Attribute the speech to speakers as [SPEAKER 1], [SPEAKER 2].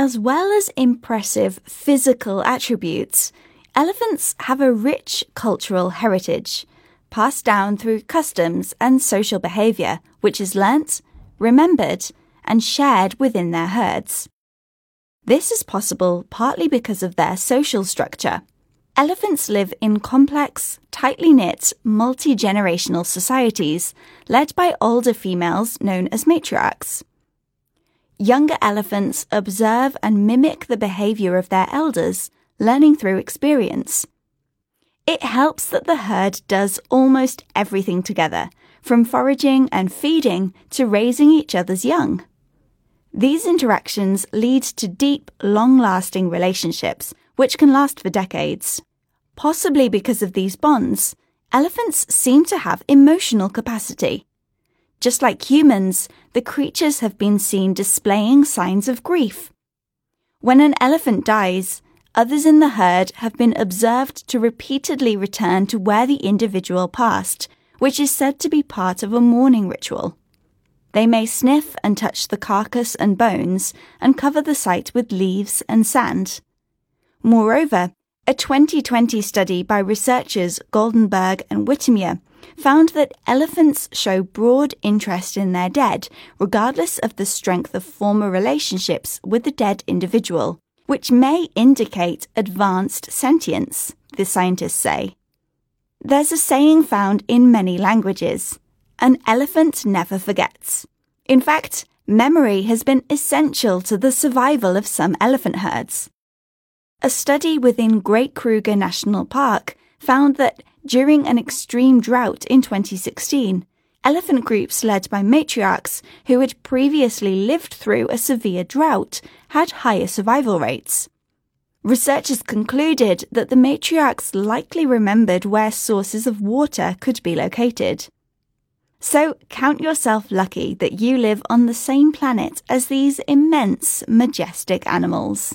[SPEAKER 1] As well as impressive physical attributes, elephants have a rich cultural heritage, passed down through customs and social behavior, which is learnt, remembered, and shared within their herds. This is possible partly because of their social structure. Elephants live in complex, tightly knit, multi generational societies led by older females known as matriarchs. Younger elephants observe and mimic the behavior of their elders, learning through experience. It helps that the herd does almost everything together, from foraging and feeding to raising each other's young. These interactions lead to deep, long lasting relationships, which can last for decades. Possibly because of these bonds, elephants seem to have emotional capacity. Just like humans, the creatures have been seen displaying signs of grief. When an elephant dies, others in the herd have been observed to repeatedly return to where the individual passed, which is said to be part of a mourning ritual. They may sniff and touch the carcass and bones and cover the site with leaves and sand. Moreover, a 2020 study by researchers Goldenberg and Wittemyer found that elephants show broad interest in their dead, regardless of the strength of former relationships with the dead individual, which may indicate advanced sentience, the scientists say. There's a saying found in many languages an elephant never forgets. In fact, memory has been essential to the survival of some elephant herds. A study within Great Kruger National Park found that during an extreme drought in 2016, elephant groups led by matriarchs who had previously lived through a severe drought had higher survival rates. Researchers concluded that the matriarchs likely remembered where sources of water could be located. So count yourself lucky that you live on the same planet as these immense, majestic animals.